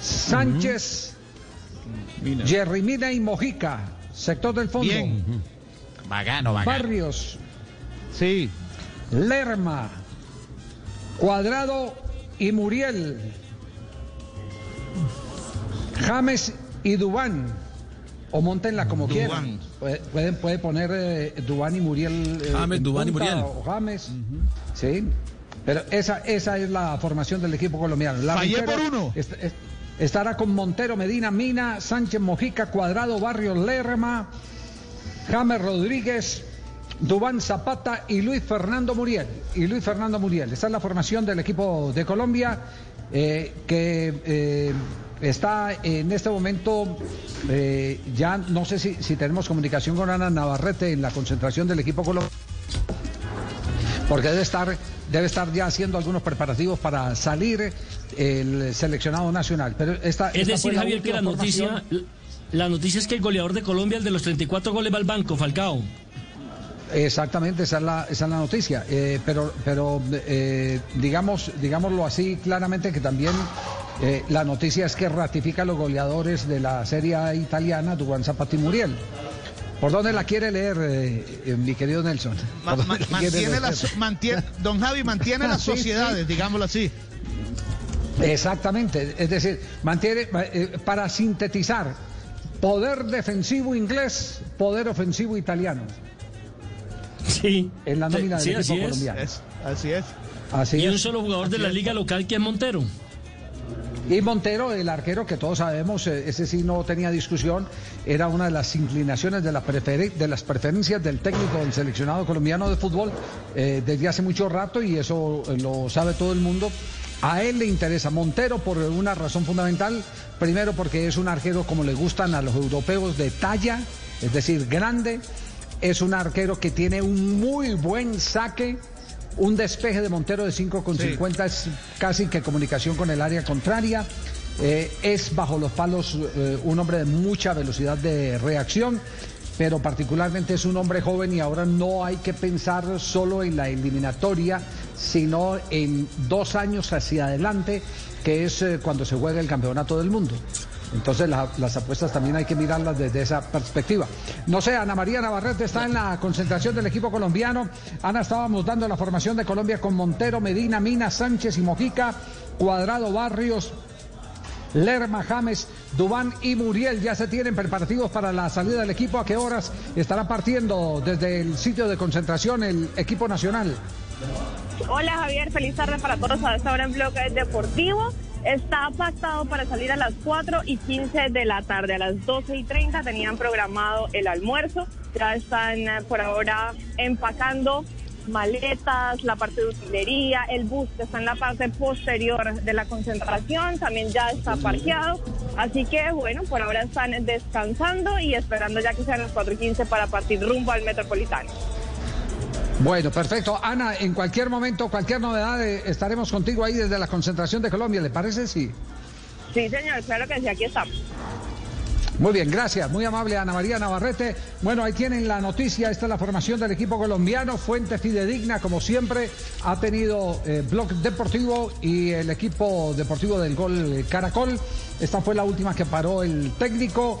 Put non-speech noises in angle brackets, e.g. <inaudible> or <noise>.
Sánchez. Jerry Mina y Mojica. Sector del fondo. Bien. Bacano, bacano. Barrios. Sí. Lerma. Cuadrado y Muriel. James y Dubán. O montenla como quieran. Puede, pueden- puede poner eh, Dubán y Muriel. eh, James, en Duván y Muriel. O James. Sí. Pero esa, esa es la formación del equipo colombiano. La Fallé por uno. Estará con Montero, Medina, Mina, Sánchez, Mojica, Cuadrado, Barrios, Lerma, James Rodríguez, Dubán Zapata y Luis Fernando Muriel. Y Luis Fernando Muriel. Esta es la formación del equipo de Colombia eh, que eh, está en este momento, eh, ya no sé si, si tenemos comunicación con Ana Navarrete en la concentración del equipo colombiano. Porque debe estar, debe estar ya haciendo algunos preparativos para salir el seleccionado nacional. Pero esta, Es esta decir, Javier, que la noticia, la noticia es que el goleador de Colombia, el de los 34 goles, va al banco, Falcao. Exactamente, esa es la, esa es la noticia. Eh, pero pero eh, digamos, digámoslo así claramente que también eh, la noticia es que ratifica a los goleadores de la Serie A italiana, Duván Zapata y Muriel. ¿Por dónde la quiere leer, eh, eh, mi querido Nelson? Ma- ¿Por ma- dónde la mantiene mantiene, don Javi, mantiene <laughs> las Sí, sí. sociedades, digámoslo así. Exactamente, es decir, mantiene, eh, para sintetizar, poder defensivo inglés, poder ofensivo italiano, Sí. en la nómina del Sí, equipo así es. colombiano. Es- así es. Así Y es. un solo jugador de la liga local que es Montero. Y Montero, el arquero que todos sabemos, eh, ese sí no tenía discusión, era una de las inclinaciones de, las preferencias del técnico del seleccionado colombiano de fútbol eh, desde hace mucho rato y eso eh, lo sabe todo el mundo. A él le interesa Montero por una razón fundamental, primero porque es un arquero como le gustan a los europeos de talla, es decir, grande, es un arquero que tiene un muy buen saque. Un despeje de Montero de 5,50 es casi que comunicación con el área contraria. Eh, es bajo los palos eh, un hombre de mucha velocidad de reacción, pero particularmente es un hombre joven y ahora no hay que pensar solo en la eliminatoria, sino en dos años hacia adelante, que es eh, cuando se juega el campeonato del mundo. Entonces la- las apuestas también hay que mirarlas desde esa perspectiva. No sé, Ana María Navarrete está en la concentración del equipo colombiano. Ana, estábamos dando la formación de Colombia con Montero, Medina, Mina, Sánchez y Mojica, Cuadrado, Barrios, Lerma, James, Dubán y Muriel ya se tienen preparativos para la salida del equipo. ¿A qué horas estará partiendo desde el sitio de concentración el equipo nacional? Hola Javier, feliz tarde para todos a esta hora en Bloque Deportivo. Está pactado para salir a las 4 y 15 de la tarde. A las 12 y 30 tenían programado el almuerzo. Ya están eh, por ahora empacando maletas, la parte de utilería, el bus que está en la parte posterior de la concentración, también ya está parqueado. Así que bueno, por ahora están descansando y esperando ya que sean las 4 y 15 para partir rumbo al Metropolitano. Bueno, perfecto. Ana, en cualquier momento, cualquier novedad, eh, estaremos contigo ahí desde la concentración de Colombia. ¿Le parece? Sí. Sí, señor, claro que sí, aquí estamos. Muy bien, gracias. Muy amable Ana María Navarrete. Bueno, ahí tienen la noticia. Esta es la formación del equipo colombiano. Fuente fidedigna, como siempre, ha tenido eh, Blog Deportivo y el equipo deportivo del Gol Caracol. Esta fue la última que paró el técnico